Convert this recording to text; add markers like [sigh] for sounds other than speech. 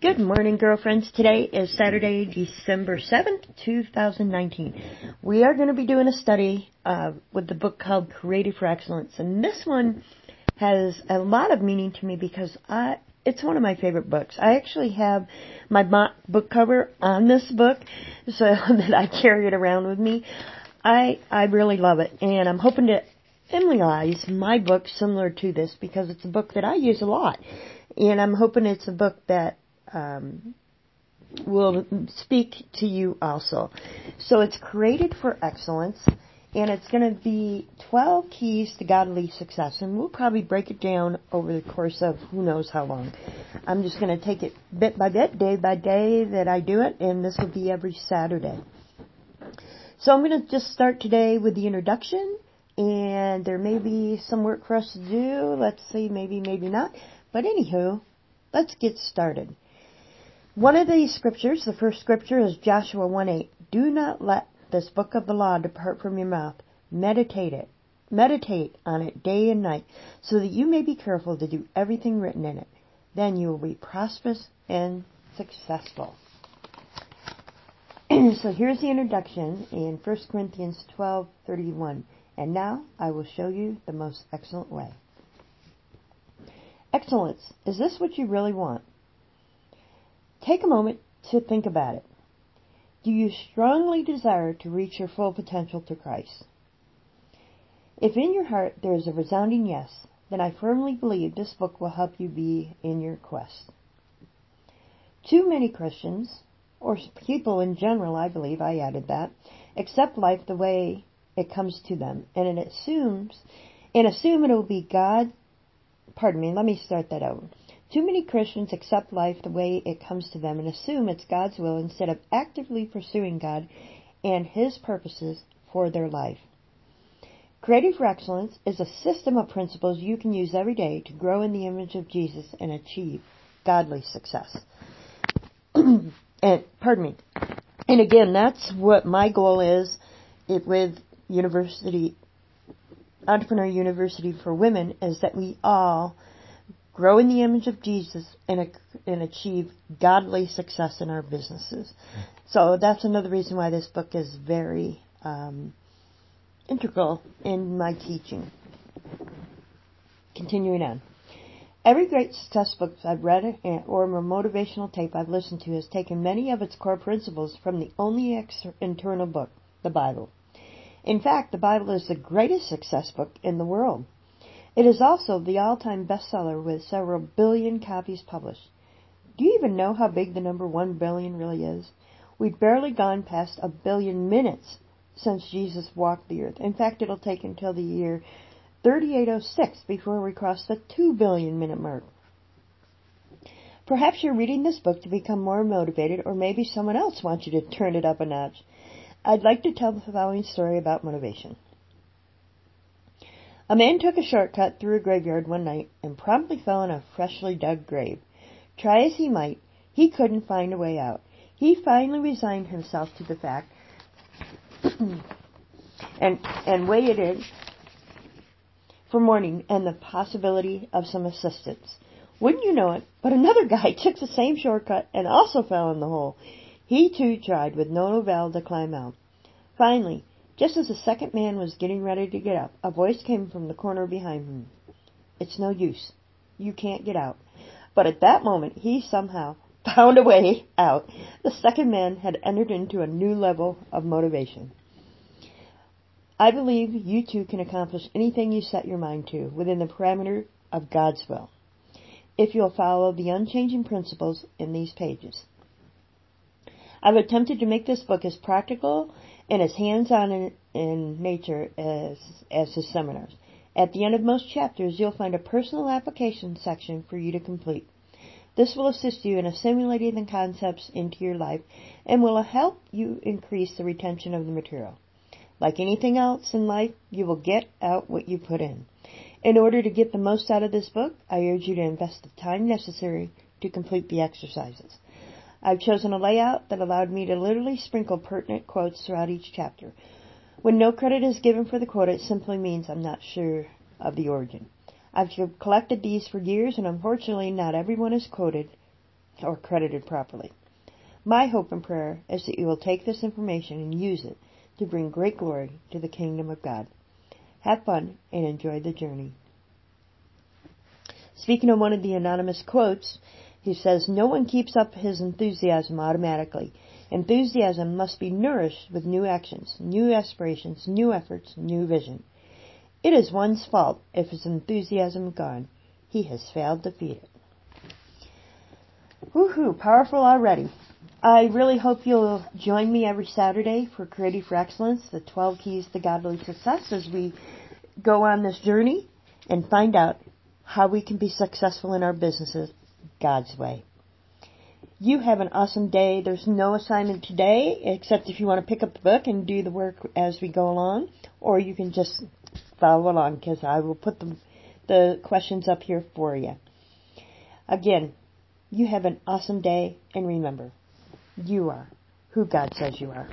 Good morning, girlfriends. Today is Saturday, December 7th, 2019. We are going to be doing a study uh, with the book called Created for Excellence. And this one has a lot of meaning to me because I, it's one of my favorite books. I actually have my book cover on this book [laughs] so [laughs] that I carry it around with me. I, I really love it and I'm hoping to emulate my book similar to this because it's a book that I use a lot. And I'm hoping it's a book that um, will speak to you also. So it's created for excellence, and it's going to be 12 keys to godly success, and we'll probably break it down over the course of who knows how long. I'm just going to take it bit by bit, day by day that I do it, and this will be every Saturday. So I'm going to just start today with the introduction, and there may be some work for us to do. Let's see, maybe, maybe not. But anywho, let's get started. One of these scriptures, the first scripture is Joshua 1:8. Do not let this book of the law depart from your mouth. Meditate it. Meditate on it day and night, so that you may be careful to do everything written in it. Then you will be prosperous and successful. [clears throat] so here's the introduction in 1 Corinthians 12:31. And now I will show you the most excellent way. Excellence. Is this what you really want? Take a moment to think about it. Do you strongly desire to reach your full potential to Christ? If in your heart there is a resounding yes, then I firmly believe this book will help you be in your quest. Too many Christians, or people in general, I believe, I added that, accept life the way it comes to them, and it assumes, and assume it will be God, pardon me, let me start that over. Too many Christians accept life the way it comes to them and assume it's God's will instead of actively pursuing God and His purposes for their life. Created for Excellence is a system of principles you can use every day to grow in the image of Jesus and achieve godly success. [clears throat] and pardon me. And again, that's what my goal is it, with University Entrepreneur University for Women is that we all grow in the image of Jesus, and, and achieve godly success in our businesses. [laughs] So that's another reason why this book is very um, integral in my teaching. Continuing on. Every great success book I've read or motivational tape I've listened to has taken many of its core principles from the only ex- internal book, the Bible. In fact, the Bible is the greatest success book in the world. It is also the all-time bestseller with several billion copies published. Do you even know how big the number one billion really is? We've barely gone past a billion minutes since Jesus walked the earth. In fact, it'll take until the year 3806 before we cross the 2 billion minute mark. Perhaps you're reading this book to become more motivated, or maybe someone else wants you to turn it up a notch. I'd like to tell the following story about motivation. A man took a shortcut through a graveyard one night and promptly fell in a freshly dug grave. Try as he might, he couldn't find a way out. He finally resigned himself to the fact [clears throat] and and waited for morning and the possibility of some assistance. Wouldn't you know it, but another [laughs] guy took the same shortcut and also fell in the hole. He too tried with no avail to climb out. Finally, just as the second man was getting ready to get up, a voice came from the corner behind him. It's no use. You can't get out. But at that moment, he somehow [laughs] found a way out. The second man had entered into a new level of motivation. I believe you too can accomplish anything you set your mind to within the parameter of God's will, if you'll follow the unchanging principles in these pages. I've attempted to make this book as practical and as hands-on in, nature as, as his seminars. At the end of most chapters, you'll find a personal application section for you to complete. This will assist you in assimilating the concepts into your life and will help you increase the retention of the material. Like anything else in life, you will get out what you put in. In order to get the most out of this book, I urge you to invest the time necessary to complete the exercises. I've chosen a layout that allowed me to literally sprinkle pertinent quotes throughout each chapter. When no credit is given for the quote, it simply means I'm not sure of the origin. I've collected these for years, and unfortunately, not everyone is quoted or credited properly. My hope and prayer is that you will take this information and use it to bring great glory to the kingdom of God. Have fun and enjoy the journey. Speaking of one of the anonymous quotes, he says, No one keeps up his enthusiasm automatically. Enthusiasm must be nourished with new actions, new aspirations, new efforts, new vision. It is one's fault if his enthusiasm gone. He has failed to feed it. Woohoo, powerful already. I really hope you'll join me every Saturday for Created for Excellence, the 12 Keys to Godly Success, as we go on this journey and find out how we can be successful in our businesses God's way. You have an awesome day. There's no assignment today, except if you want to pick up the book and do the work as we go along, or you can just follow along because I will put the, the questions up here for you. Again, you have an awesome day, and remember, you are who God says you are.